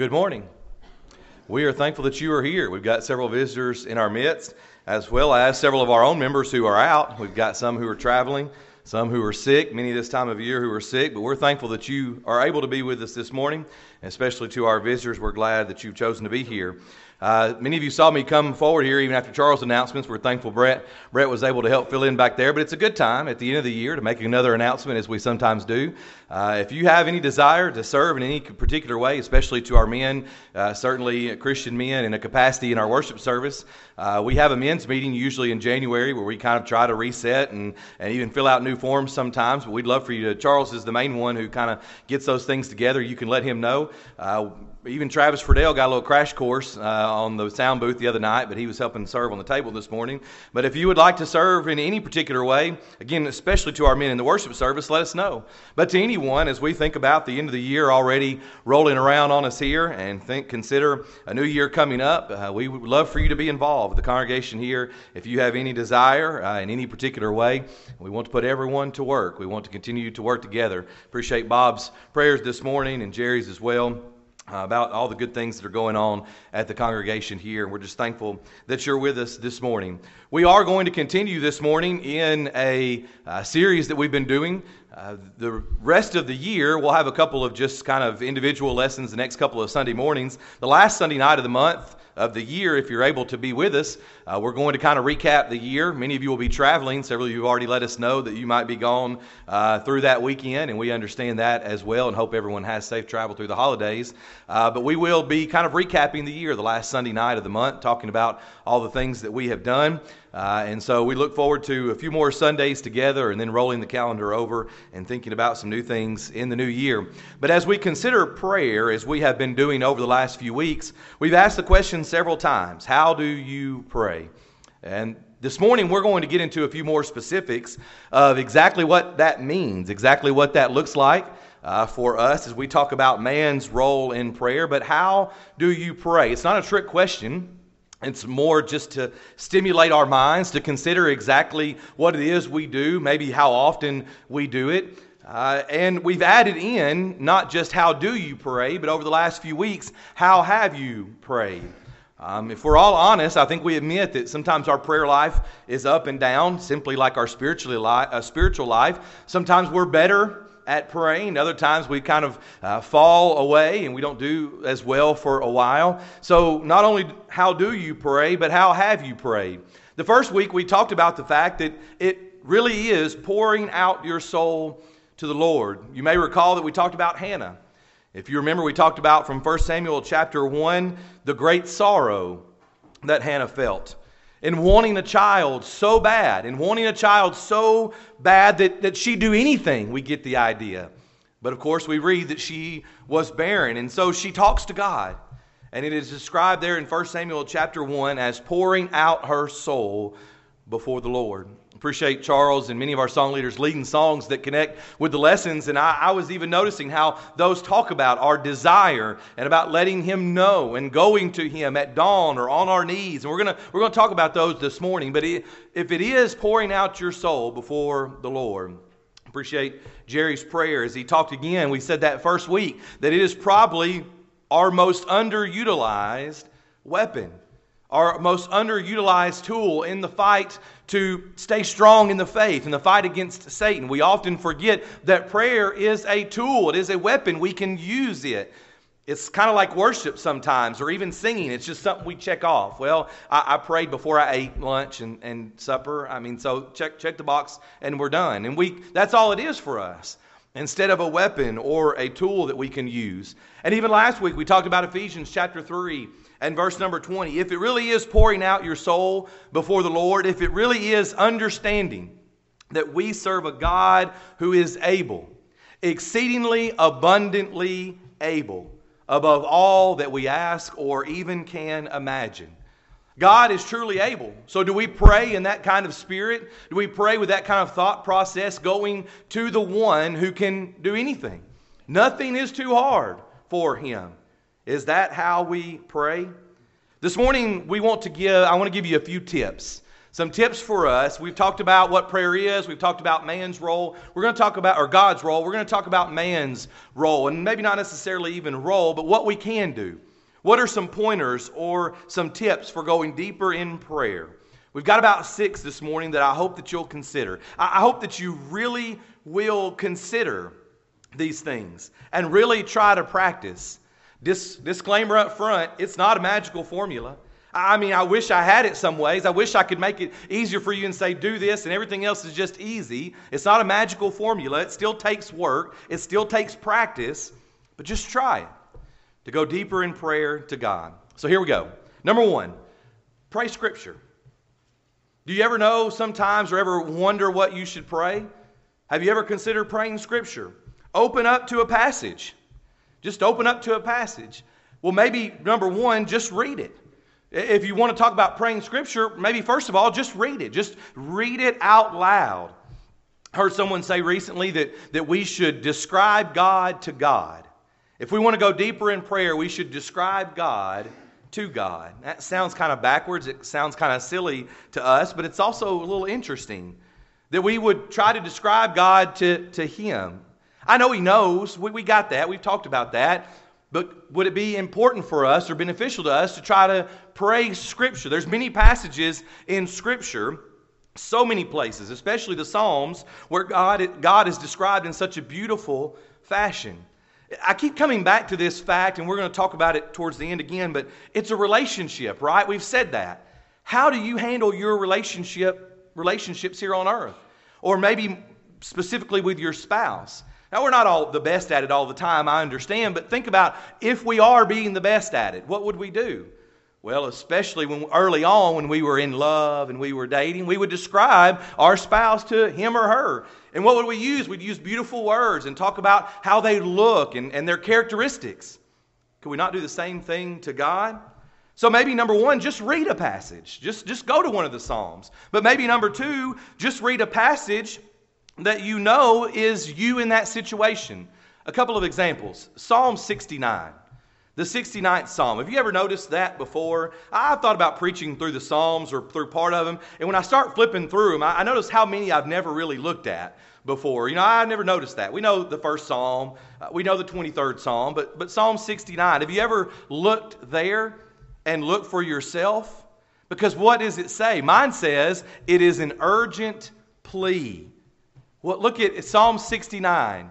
Good morning. We are thankful that you are here. We've got several visitors in our midst, as well as several of our own members who are out. We've got some who are traveling, some who are sick, many this time of year who are sick, but we're thankful that you are able to be with us this morning, especially to our visitors. We're glad that you've chosen to be here. Uh, many of you saw me come forward here even after Charles' announcements. We're thankful Brett, Brett was able to help fill in back there. But it's a good time at the end of the year to make another announcement, as we sometimes do. Uh, if you have any desire to serve in any particular way, especially to our men, uh, certainly Christian men in a capacity in our worship service, uh, we have a men's meeting usually in January where we kind of try to reset and, and even fill out new forms sometimes. But we'd love for you to. Charles is the main one who kind of gets those things together. You can let him know. Even Travis Friedel got a little crash course uh, on the sound booth the other night, but he was helping serve on the table this morning. But if you would like to serve in any particular way, again, especially to our men in the worship service, let us know. But to anyone, as we think about the end of the year already rolling around on us here and think, consider a new year coming up, uh, we would love for you to be involved. The congregation here, if you have any desire uh, in any particular way, we want to put everyone to work. We want to continue to work together. Appreciate Bob's prayers this morning and Jerry's as well uh, about all the good things that are going on at the congregation here. And we're just thankful that you're with us this morning. We are going to continue this morning in a uh, series that we've been doing. Uh, the rest of the year, we'll have a couple of just kind of individual lessons the next couple of Sunday mornings. The last Sunday night of the month, of the year, if you're able to be with us. Uh, we're going to kind of recap the year. Many of you will be traveling. Several of you have already let us know that you might be gone uh, through that weekend, and we understand that as well and hope everyone has safe travel through the holidays. Uh, but we will be kind of recapping the year the last Sunday night of the month, talking about all the things that we have done. Uh, and so we look forward to a few more Sundays together and then rolling the calendar over and thinking about some new things in the new year. But as we consider prayer, as we have been doing over the last few weeks, we've asked the question several times How do you pray? And this morning, we're going to get into a few more specifics of exactly what that means, exactly what that looks like. Uh, for us as we talk about man's role in prayer, but how do you pray? It's not a trick question. It's more just to stimulate our minds to consider exactly what it is we do, maybe how often we do it. Uh, and we've added in not just how do you pray, but over the last few weeks, how have you prayed? Um, if we're all honest, I think we admit that sometimes our prayer life is up and down, simply like our spiritually li- uh, spiritual life. Sometimes we're better at praying. Other times we kind of uh, fall away and we don't do as well for a while. So, not only how do you pray, but how have you prayed? The first week we talked about the fact that it really is pouring out your soul to the Lord. You may recall that we talked about Hannah. If you remember, we talked about from 1 Samuel chapter 1 the great sorrow that Hannah felt in wanting a child so bad, and wanting a child so bad that, that she'd do anything, we get the idea. But of course, we read that she was barren, and so she talks to God. And it is described there in 1 Samuel chapter 1 as pouring out her soul before the Lord. Appreciate Charles and many of our song leaders leading songs that connect with the lessons. And I, I, was even noticing how those talk about our desire and about letting Him know and going to Him at dawn or on our knees. And we're going we're gonna talk about those this morning. But if it is pouring out your soul before the Lord, appreciate Jerry's prayer as he talked again. We said that first week that it is probably our most underutilized weapon our most underutilized tool in the fight to stay strong in the faith, in the fight against Satan. We often forget that prayer is a tool, it is a weapon. We can use it. It's kind of like worship sometimes, or even singing. It's just something we check off. Well, I, I, prayed before I ate lunch and, and supper. I mean, so check, check the box and we're done. And we, that's all it is for us instead of a weapon or a tool that we can use. And even last week, we talked about Ephesians chapter 3 and verse number 20. If it really is pouring out your soul before the Lord, if it really is understanding that we serve a God who is able, exceedingly abundantly able, above all that we ask or even can imagine. God is truly able. So, do we pray in that kind of spirit? Do we pray with that kind of thought process going to the one who can do anything? Nothing is too hard for him. Is that how we pray? This morning, we want to give, I want to give you a few tips Some tips for us. We've talked about what prayer is. We've talked about man's role. We're going to talk about, or God's role. We're going to talk about man's role, and maybe not necessarily even role, but what we can do. What are some pointers or some tips for going deeper in prayer? We've got about six this morning that I hope that you'll consider. I hope that you really will consider these things and really try to practice. Dis- disclaimer up front it's not a magical formula. I mean, I wish I had it some ways. I wish I could make it easier for you and say, do this, and everything else is just easy. It's not a magical formula. It still takes work, it still takes practice, but just try it to go deeper in prayer to God. So here we go. Number one, pray Scripture. Do you ever know sometimes or ever wonder what you should pray? Have you ever considered praying Scripture? Open up to a passage. Just open up to a passage. Well, maybe number one, just read it. If you want to talk about praying Scripture, maybe first of all, just read it. Just read it out loud. I heard someone say recently that, that we should describe God to God. If we want to go deeper in prayer, we should describe God to God. That sounds kind of backwards. It sounds kind of silly to us, but it's also a little interesting that we would try to describe God to, to Him. I know He knows. We, we got that. We've talked about that. But would it be important for us or beneficial to us to try to pray Scripture? There's many passages in Scripture, so many places, especially the Psalms, where God, God is described in such a beautiful fashion. I keep coming back to this fact, and we're going to talk about it towards the end again, but it's a relationship, right? We've said that. How do you handle your relationship relationships here on earth? Or maybe specifically with your spouse. Now, we're not all the best at it all the time, I understand, but think about if we are being the best at it, what would we do? Well, especially when early on when we were in love and we were dating, we would describe our spouse to him or her. And what would we use? We'd use beautiful words and talk about how they look and, and their characteristics. Could we not do the same thing to God? So maybe number one, just read a passage. Just, just go to one of the Psalms. But maybe number two, just read a passage that you know is you in that situation. A couple of examples Psalm 69. The 69th Psalm. Have you ever noticed that before? I've thought about preaching through the Psalms or through part of them, and when I start flipping through them, I notice how many I've never really looked at before. You know, I never noticed that. We know the first Psalm, uh, we know the 23rd Psalm, but, but Psalm 69, have you ever looked there and looked for yourself? Because what does it say? Mine says it is an urgent plea. What, look at Psalm 69.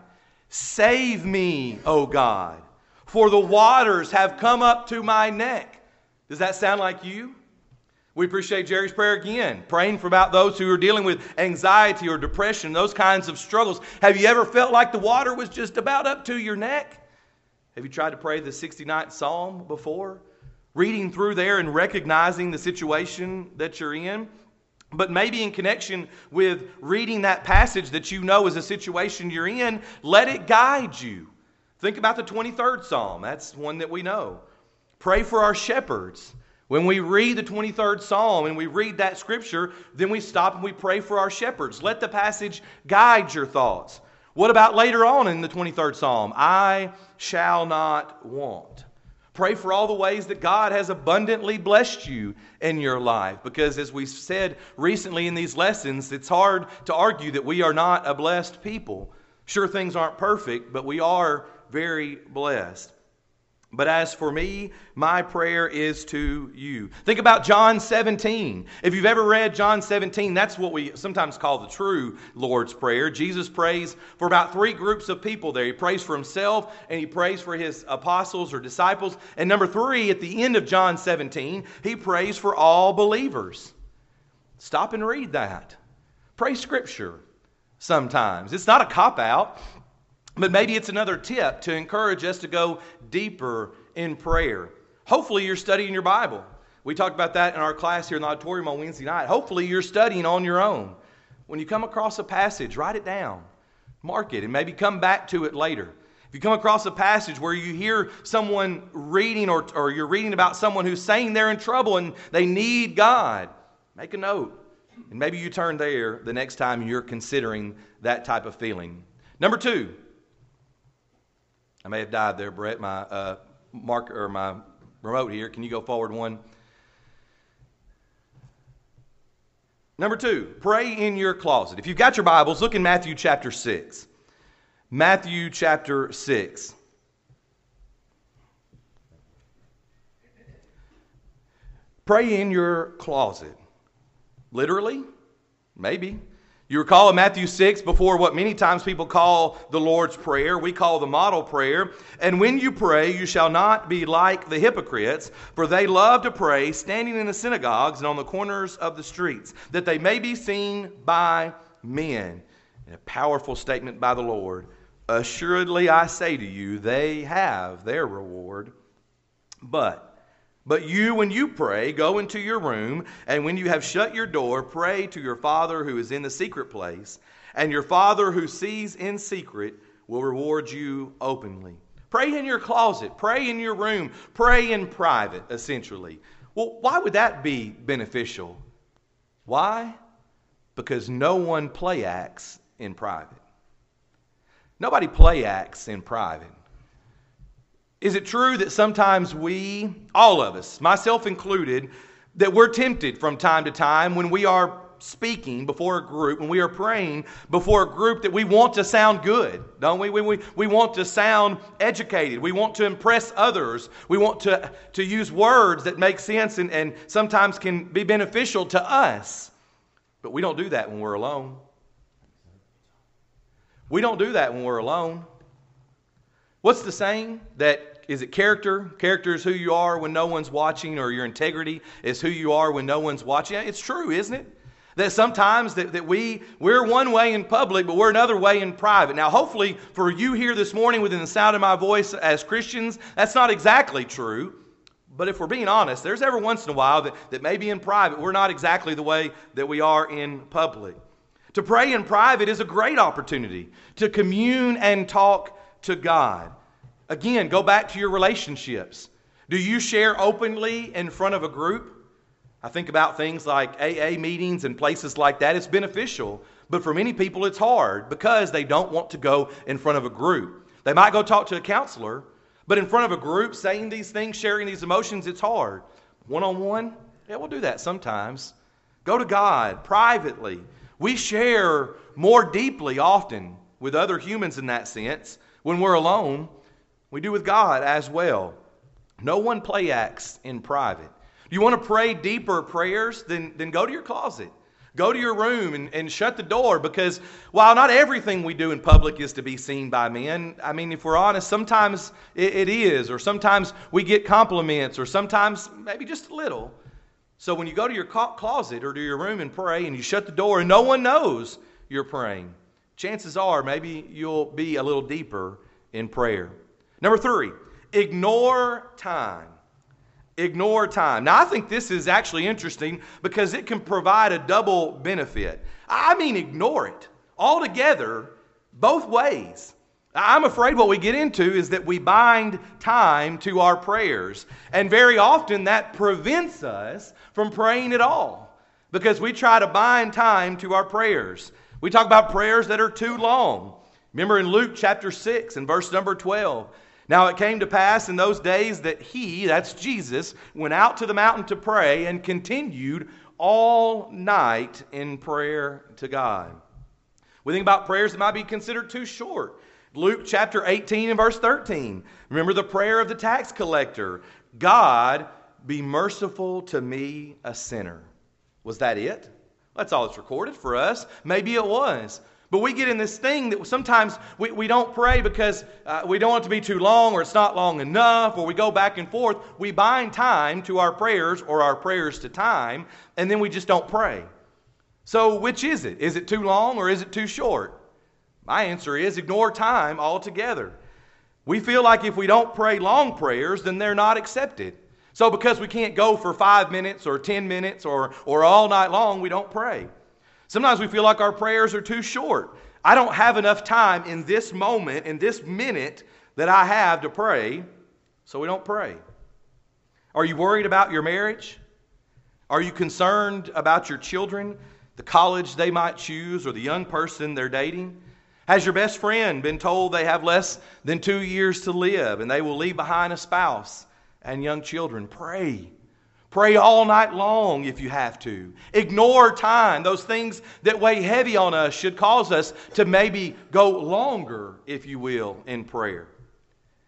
Save me, O God for the waters have come up to my neck. Does that sound like you? We appreciate Jerry's prayer again, praying for about those who are dealing with anxiety or depression, those kinds of struggles. Have you ever felt like the water was just about up to your neck? Have you tried to pray the 69th Psalm before? Reading through there and recognizing the situation that you're in? But maybe in connection with reading that passage that you know is a situation you're in, let it guide you. Think about the 23rd Psalm. That's one that we know. Pray for our shepherds. When we read the 23rd Psalm and we read that scripture, then we stop and we pray for our shepherds. Let the passage guide your thoughts. What about later on in the 23rd Psalm? I shall not want. Pray for all the ways that God has abundantly blessed you in your life. Because as we've said recently in these lessons, it's hard to argue that we are not a blessed people. Sure, things aren't perfect, but we are very blessed. But as for me, my prayer is to you. Think about John 17. If you've ever read John 17, that's what we sometimes call the true Lord's Prayer. Jesus prays for about three groups of people there. He prays for himself and he prays for his apostles or disciples. And number three, at the end of John 17, he prays for all believers. Stop and read that. Pray Scripture sometimes. It's not a cop out. But maybe it's another tip to encourage us to go deeper in prayer. Hopefully, you're studying your Bible. We talked about that in our class here in the auditorium on Wednesday night. Hopefully, you're studying on your own. When you come across a passage, write it down, mark it, and maybe come back to it later. If you come across a passage where you hear someone reading or, or you're reading about someone who's saying they're in trouble and they need God, make a note. And maybe you turn there the next time you're considering that type of feeling. Number two, I may have died there, Brett. My uh, marker or my remote here. Can you go forward one? Number two, pray in your closet. If you've got your Bibles, look in Matthew chapter 6. Matthew chapter 6. Pray in your closet. Literally? Maybe. You recall in Matthew 6 before what many times people call the Lord's Prayer, we call the model prayer. And when you pray, you shall not be like the hypocrites, for they love to pray standing in the synagogues and on the corners of the streets, that they may be seen by men. And a powerful statement by the Lord. Assuredly, I say to you, they have their reward. But but you, when you pray, go into your room, and when you have shut your door, pray to your Father who is in the secret place, and your Father who sees in secret will reward you openly. Pray in your closet, pray in your room, pray in private, essentially. Well, why would that be beneficial? Why? Because no one play acts in private. Nobody play acts in private. Is it true that sometimes we, all of us, myself included, that we're tempted from time to time when we are speaking before a group, when we are praying before a group, that we want to sound good, don't we? We, we, we want to sound educated. We want to impress others. We want to, to use words that make sense and, and sometimes can be beneficial to us. But we don't do that when we're alone. We don't do that when we're alone. What's the saying? That is it character? Character is who you are when no one's watching, or your integrity is who you are when no one's watching. It's true, isn't it? That sometimes that, that we we're one way in public, but we're another way in private. Now, hopefully, for you here this morning within the sound of my voice as Christians, that's not exactly true. But if we're being honest, there's every once in a while that, that maybe in private we're not exactly the way that we are in public. To pray in private is a great opportunity to commune and talk to God. Again, go back to your relationships. Do you share openly in front of a group? I think about things like AA meetings and places like that. It's beneficial, but for many people it's hard because they don't want to go in front of a group. They might go talk to a counselor, but in front of a group, saying these things, sharing these emotions, it's hard. One on one, yeah, we'll do that sometimes. Go to God privately. We share more deeply often with other humans in that sense when we're alone, we do with God as well. No one play acts in private. Do you want to pray deeper prayers? Then, then go to your closet. Go to your room and, and shut the door because while not everything we do in public is to be seen by men, I mean, if we're honest, sometimes it, it is, or sometimes we get compliments, or sometimes maybe just a little. So when you go to your closet or to your room and pray and you shut the door and no one knows you're praying, chances are maybe you'll be a little deeper in prayer. Number three, ignore time. Ignore time. Now, I think this is actually interesting because it can provide a double benefit. I mean, ignore it altogether, both ways. I'm afraid what we get into is that we bind time to our prayers. And very often that prevents us from praying at all because we try to bind time to our prayers. We talk about prayers that are too long. Remember in Luke chapter 6 and verse number 12. Now it came to pass in those days that he, that's Jesus, went out to the mountain to pray and continued all night in prayer to God. We think about prayers that might be considered too short. Luke chapter 18 and verse 13. Remember the prayer of the tax collector God, be merciful to me, a sinner. Was that it? That's all that's recorded for us. Maybe it was. But we get in this thing that sometimes we, we don't pray because uh, we don't want it to be too long or it's not long enough or we go back and forth. We bind time to our prayers or our prayers to time and then we just don't pray. So, which is it? Is it too long or is it too short? My answer is ignore time altogether. We feel like if we don't pray long prayers, then they're not accepted. So, because we can't go for five minutes or 10 minutes or, or all night long, we don't pray. Sometimes we feel like our prayers are too short. I don't have enough time in this moment, in this minute that I have to pray, so we don't pray. Are you worried about your marriage? Are you concerned about your children, the college they might choose, or the young person they're dating? Has your best friend been told they have less than two years to live and they will leave behind a spouse and young children? Pray. Pray all night long if you have to. Ignore time. Those things that weigh heavy on us should cause us to maybe go longer, if you will, in prayer.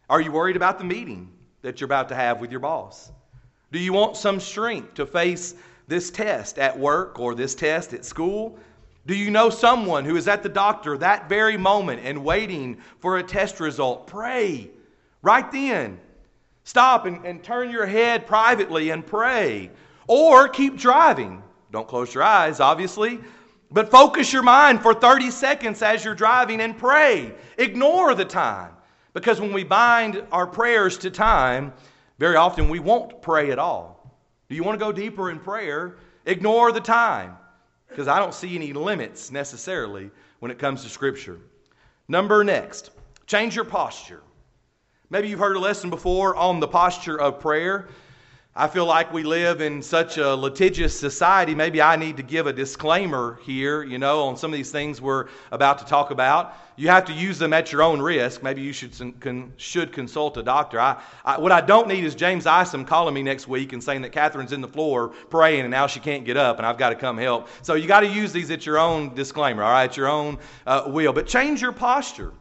Are you worried about the meeting that you're about to have with your boss? Do you want some strength to face this test at work or this test at school? Do you know someone who is at the doctor that very moment and waiting for a test result? Pray right then. Stop and, and turn your head privately and pray. Or keep driving. Don't close your eyes, obviously, but focus your mind for 30 seconds as you're driving and pray. Ignore the time. Because when we bind our prayers to time, very often we won't pray at all. Do you want to go deeper in prayer? Ignore the time. Because I don't see any limits necessarily when it comes to Scripture. Number next, change your posture. Maybe you've heard a lesson before on the posture of prayer. I feel like we live in such a litigious society. Maybe I need to give a disclaimer here, you know, on some of these things we're about to talk about. You have to use them at your own risk. Maybe you should, should consult a doctor. I, I, what I don't need is James Isom calling me next week and saying that Catherine's in the floor praying and now she can't get up and I've got to come help. So you got to use these at your own disclaimer, all right, at your own uh, will. But change your posture.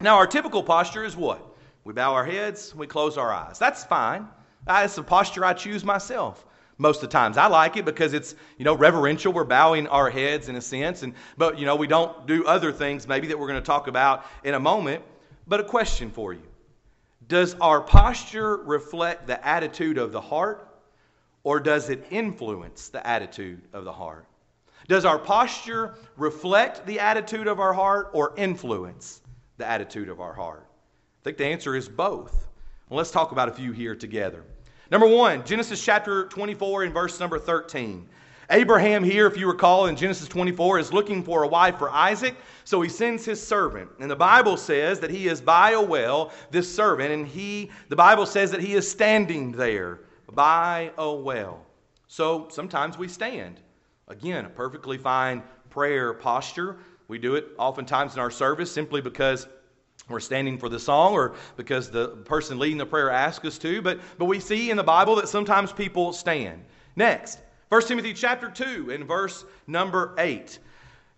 Now, our typical posture is what? We bow our heads, we close our eyes. That's fine. That's the posture I choose myself most of the times. I like it because it's, you know, reverential. We're bowing our heads in a sense. And, but, you know, we don't do other things maybe that we're going to talk about in a moment. But a question for you Does our posture reflect the attitude of the heart or does it influence the attitude of the heart? Does our posture reflect the attitude of our heart or influence the attitude of our heart? Think the answer is both. Well, let's talk about a few here together. Number one, Genesis chapter 24 and verse number 13. Abraham, here, if you recall, in Genesis 24, is looking for a wife for Isaac, so he sends his servant. And the Bible says that he is by a well, this servant, and he, the Bible says that he is standing there by a well. So sometimes we stand. Again, a perfectly fine prayer posture. We do it oftentimes in our service simply because we're standing for the song or because the person leading the prayer asked us to, but, but we see in the Bible that sometimes people stand. Next, 1 Timothy chapter 2 and verse number 8.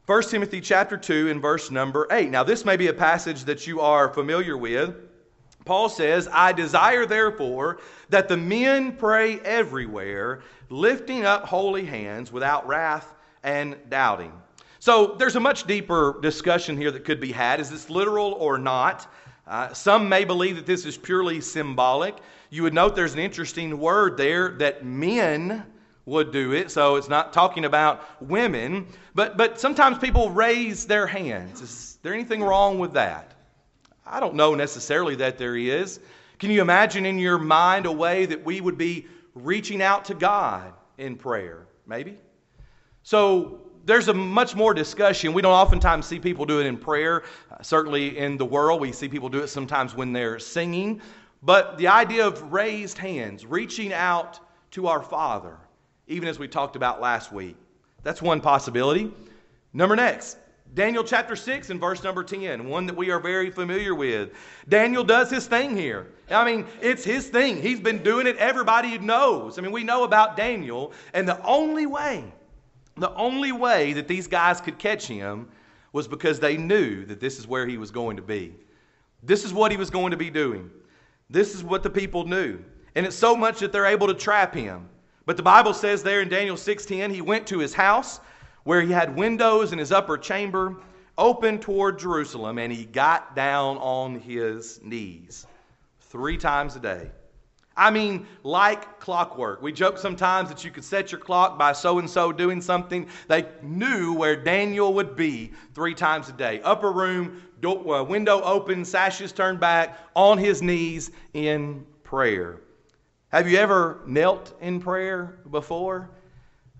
1 Timothy chapter 2 and verse number 8. Now, this may be a passage that you are familiar with. Paul says, I desire therefore that the men pray everywhere, lifting up holy hands without wrath and doubting. So there's a much deeper discussion here that could be had. Is this literal or not? Uh, some may believe that this is purely symbolic. You would note there's an interesting word there that men would do it, so it's not talking about women. But, but sometimes people raise their hands. Is there anything wrong with that? I don't know necessarily that there is. Can you imagine in your mind a way that we would be reaching out to God in prayer? Maybe. So there's a much more discussion. We don't oftentimes see people do it in prayer. Uh, certainly in the world, we see people do it sometimes when they're singing. But the idea of raised hands, reaching out to our Father, even as we talked about last week, that's one possibility. Number next, Daniel chapter 6 and verse number 10, one that we are very familiar with. Daniel does his thing here. I mean, it's his thing. He's been doing it. Everybody knows. I mean, we know about Daniel, and the only way the only way that these guys could catch him was because they knew that this is where he was going to be. This is what he was going to be doing. This is what the people knew. And it's so much that they're able to trap him. But the Bible says there in Daniel 6:10, he went to his house where he had windows in his upper chamber open toward Jerusalem, and he got down on his knees three times a day. I mean, like clockwork. We joke sometimes that you could set your clock by so and so doing something. They knew where Daniel would be three times a day. Upper room, uh, window open, sashes turned back, on his knees in prayer. Have you ever knelt in prayer before?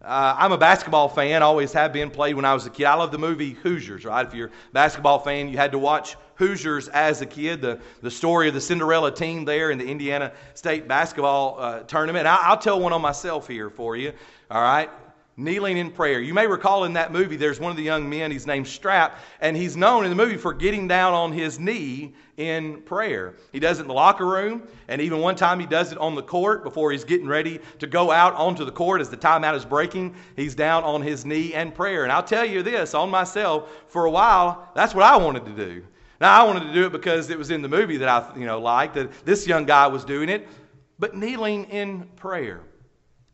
Uh, I'm a basketball fan, always have been, played when I was a kid. I love the movie Hoosiers, right? If you're a basketball fan, you had to watch Hoosiers as a kid, the, the story of the Cinderella team there in the Indiana State basketball uh, tournament. I, I'll tell one on myself here for you, all right? kneeling in prayer. You may recall in that movie, there's one of the young men, he's named Strap, and he's known in the movie for getting down on his knee in prayer. He does it in the locker room, and even one time he does it on the court before he's getting ready to go out onto the court as the timeout is breaking. He's down on his knee in prayer. And I'll tell you this on myself, for a while, that's what I wanted to do. Now, I wanted to do it because it was in the movie that I you know, liked, that this young guy was doing it, but kneeling in prayer.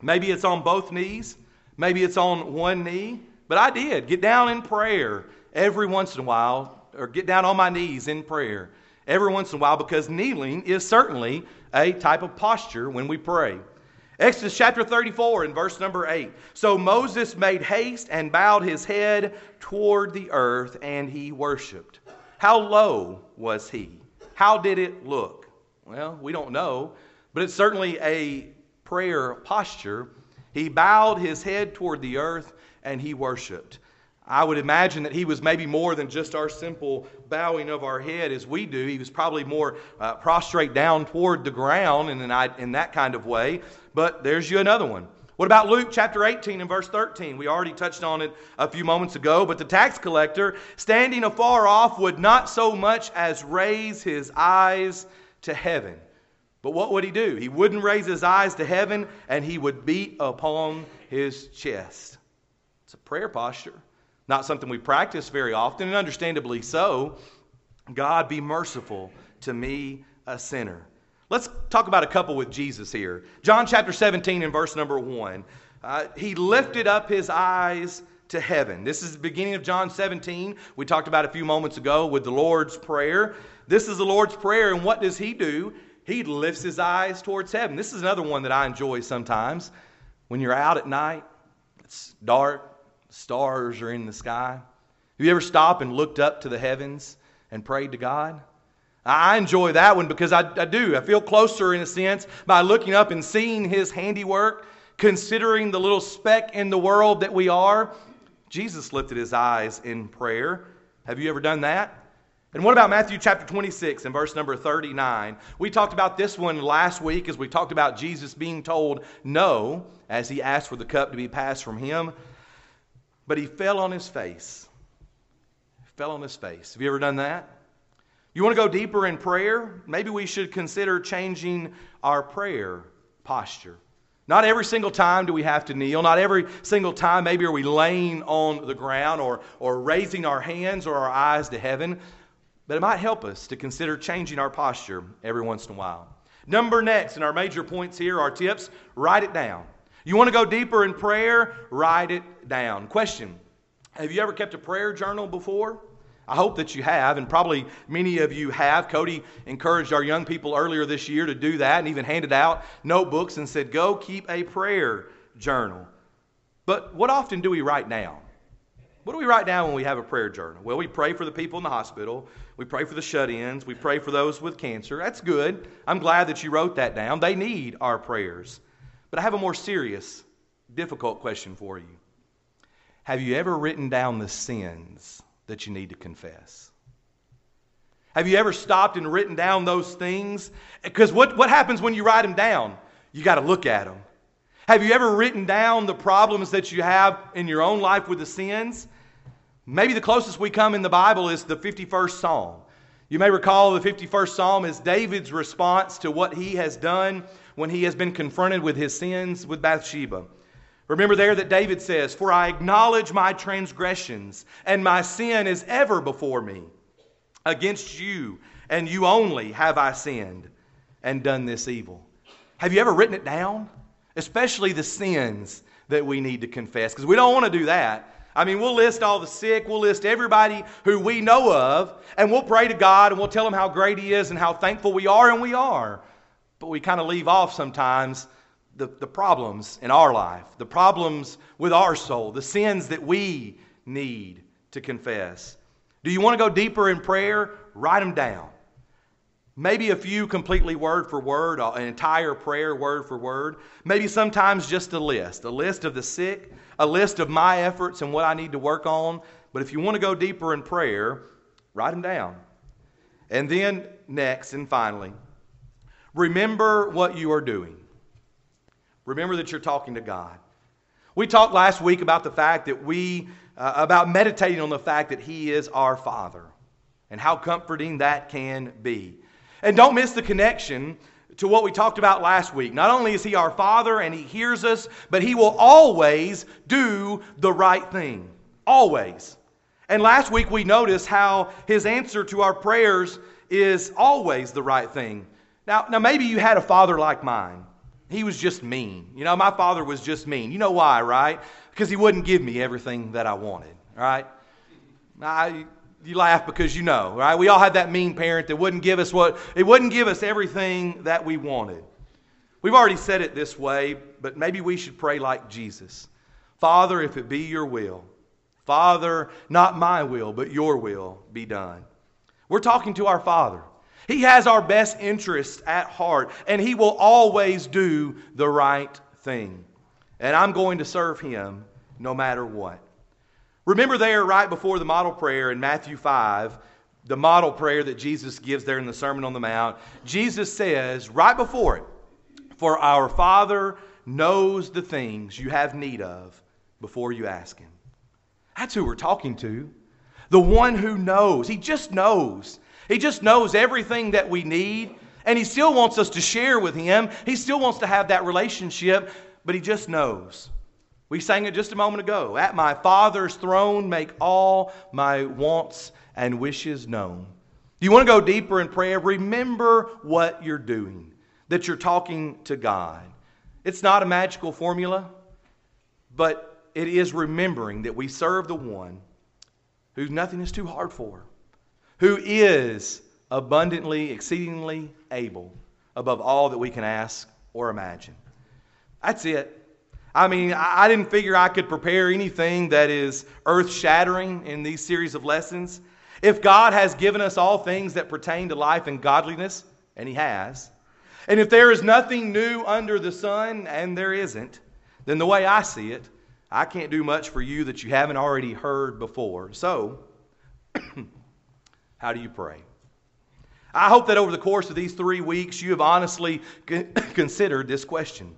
Maybe it's on both knees. Maybe it's on one knee, but I did get down in prayer every once in a while, or get down on my knees in prayer every once in a while because kneeling is certainly a type of posture when we pray. Exodus chapter 34 and verse number 8. So Moses made haste and bowed his head toward the earth and he worshiped. How low was he? How did it look? Well, we don't know, but it's certainly a prayer posture he bowed his head toward the earth and he worshiped. I would imagine that he was maybe more than just our simple bowing of our head as we do. He was probably more uh, prostrate down toward the ground in, an, in that kind of way. But there's you another one. What about Luke chapter 18 and verse 13? We already touched on it a few moments ago, but the tax collector, standing afar off, would not so much as raise his eyes to heaven but what would he do? He wouldn't raise his eyes to heaven and he would beat upon his chest. It's a prayer posture, not something we practice very often, and understandably so. God, be merciful to me, a sinner. Let's talk about a couple with Jesus here. John chapter 17 and verse number 1. Uh, he lifted up his eyes to heaven. This is the beginning of John 17. We talked about a few moments ago with the Lord's Prayer. This is the Lord's Prayer, and what does he do? he lifts his eyes towards heaven. This is another one that I enjoy sometimes. When you're out at night, it's dark, stars are in the sky. Have you ever stopped and looked up to the heavens and prayed to God? I enjoy that one because I, I do. I feel closer in a sense by looking up and seeing his handiwork, considering the little speck in the world that we are. Jesus lifted his eyes in prayer. Have you ever done that? And what about Matthew chapter 26 and verse number 39? We talked about this one last week as we talked about Jesus being told no as he asked for the cup to be passed from him. But he fell on his face. Fell on his face. Have you ever done that? You want to go deeper in prayer? Maybe we should consider changing our prayer posture. Not every single time do we have to kneel. Not every single time, maybe, are we laying on the ground or, or raising our hands or our eyes to heaven. But it might help us to consider changing our posture every once in a while. Number next, and our major points here, our tips, write it down. You want to go deeper in prayer? Write it down. Question Have you ever kept a prayer journal before? I hope that you have, and probably many of you have. Cody encouraged our young people earlier this year to do that and even handed out notebooks and said, Go keep a prayer journal. But what often do we write down? What do we write down when we have a prayer journal? Well, we pray for the people in the hospital. We pray for the shut ins. We pray for those with cancer. That's good. I'm glad that you wrote that down. They need our prayers. But I have a more serious, difficult question for you. Have you ever written down the sins that you need to confess? Have you ever stopped and written down those things? Because what, what happens when you write them down? You got to look at them. Have you ever written down the problems that you have in your own life with the sins? Maybe the closest we come in the Bible is the 51st Psalm. You may recall the 51st Psalm is David's response to what he has done when he has been confronted with his sins with Bathsheba. Remember there that David says, For I acknowledge my transgressions, and my sin is ever before me. Against you and you only have I sinned and done this evil. Have you ever written it down? Especially the sins that we need to confess, because we don't want to do that. I mean, we'll list all the sick, we'll list everybody who we know of, and we'll pray to God and we'll tell him how great he is and how thankful we are, and we are. But we kind of leave off sometimes the, the problems in our life, the problems with our soul, the sins that we need to confess. Do you want to go deeper in prayer? Write them down. Maybe a few completely word for word, an entire prayer word for word. Maybe sometimes just a list, a list of the sick, a list of my efforts and what I need to work on. But if you want to go deeper in prayer, write them down. And then, next and finally, remember what you are doing. Remember that you're talking to God. We talked last week about the fact that we, uh, about meditating on the fact that He is our Father and how comforting that can be. And don't miss the connection to what we talked about last week. Not only is He our Father and He hears us, but He will always do the right thing. Always. And last week we noticed how His answer to our prayers is always the right thing. Now, now maybe you had a father like mine. He was just mean. You know, my father was just mean. You know why, right? Because he wouldn't give me everything that I wanted, right? I, you laugh because you know, right? We all had that mean parent that wouldn't give us what, it wouldn't give us everything that we wanted. We've already said it this way, but maybe we should pray like Jesus. Father, if it be your will, Father, not my will, but your will be done. We're talking to our Father. He has our best interests at heart, and He will always do the right thing. And I'm going to serve Him no matter what. Remember there, right before the model prayer in Matthew 5, the model prayer that Jesus gives there in the Sermon on the Mount, Jesus says, right before it, For our Father knows the things you have need of before you ask Him. That's who we're talking to. The one who knows. He just knows. He just knows everything that we need, and He still wants us to share with Him. He still wants to have that relationship, but He just knows. We sang it just a moment ago. At my Father's throne, make all my wants and wishes known. You want to go deeper in prayer? Remember what you're doing, that you're talking to God. It's not a magical formula, but it is remembering that we serve the one who nothing is too hard for who is abundantly, exceedingly able above all that we can ask or imagine. That's it. I mean, I didn't figure I could prepare anything that is earth shattering in these series of lessons. If God has given us all things that pertain to life and godliness, and He has, and if there is nothing new under the sun, and there isn't, then the way I see it, I can't do much for you that you haven't already heard before. So, How do you pray? I hope that over the course of these three weeks, you have honestly considered this question.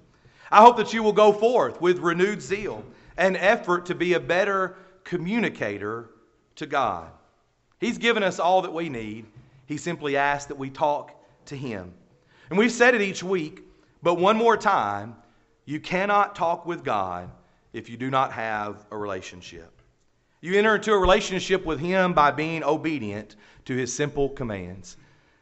I hope that you will go forth with renewed zeal and effort to be a better communicator to God. He's given us all that we need. He simply asks that we talk to Him. And we've said it each week, but one more time you cannot talk with God if you do not have a relationship. You enter into a relationship with Him by being obedient to His simple commands.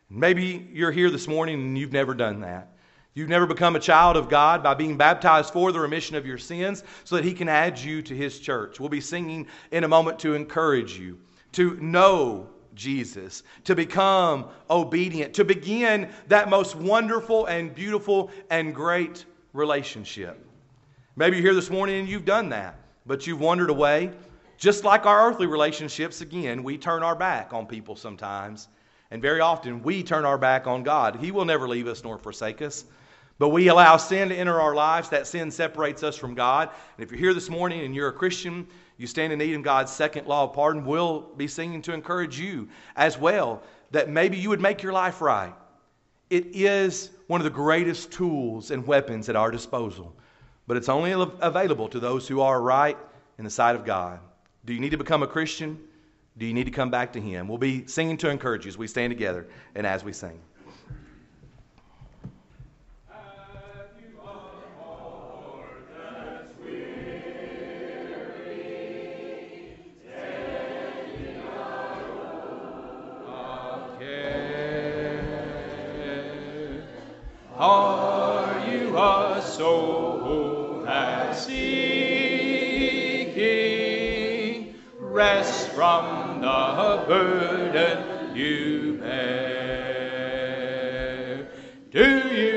Maybe you're here this morning and you've never done that. You've never become a child of God by being baptized for the remission of your sins so that He can add you to His church. We'll be singing in a moment to encourage you to know Jesus, to become obedient, to begin that most wonderful and beautiful and great relationship. Maybe you're here this morning and you've done that, but you've wandered away just like our earthly relationships, again, we turn our back on people sometimes. And very often we turn our back on God. He will never leave us nor forsake us. But we allow sin to enter our lives. That sin separates us from God. And if you're here this morning and you're a Christian, you stand in need of God's second law of pardon, we'll be singing to encourage you as well that maybe you would make your life right. It is one of the greatest tools and weapons at our disposal, but it's only available to those who are right in the sight of God. Do you need to become a Christian? Do you need to come back to Him? We'll be singing to encourage you as we stand together and as we sing. Are you a soul? The burden you bear. Do you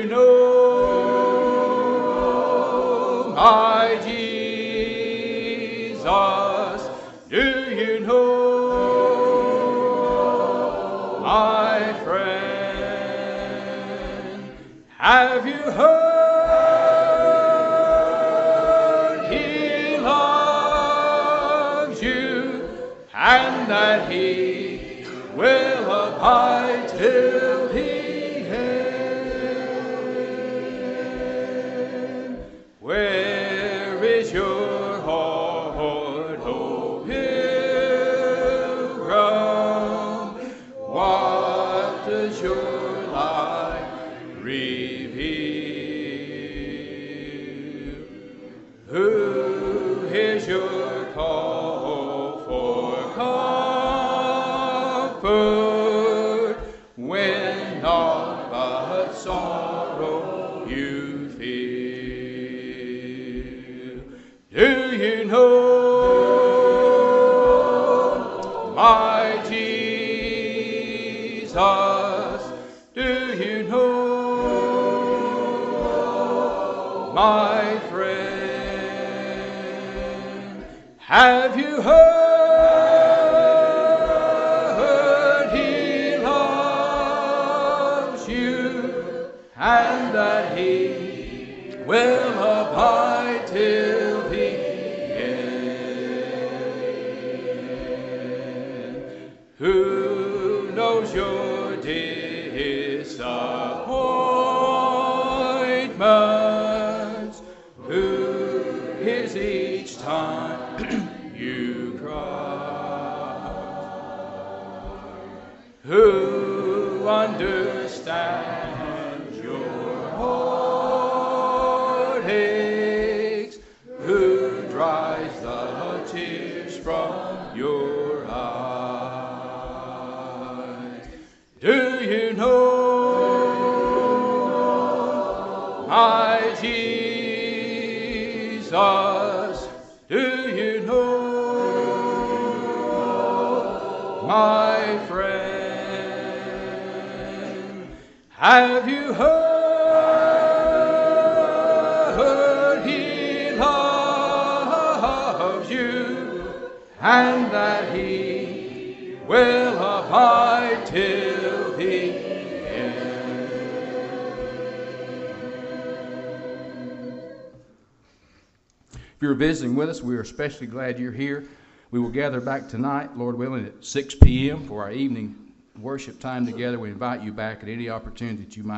sorrow. You understands your Have you heard he loves you and that he will abide till the end? If you're visiting with us, we are especially glad you're here. We will gather back tonight, Lord willing, at 6 p.m. for our evening worship time together. We invite you back at any opportunity that you might.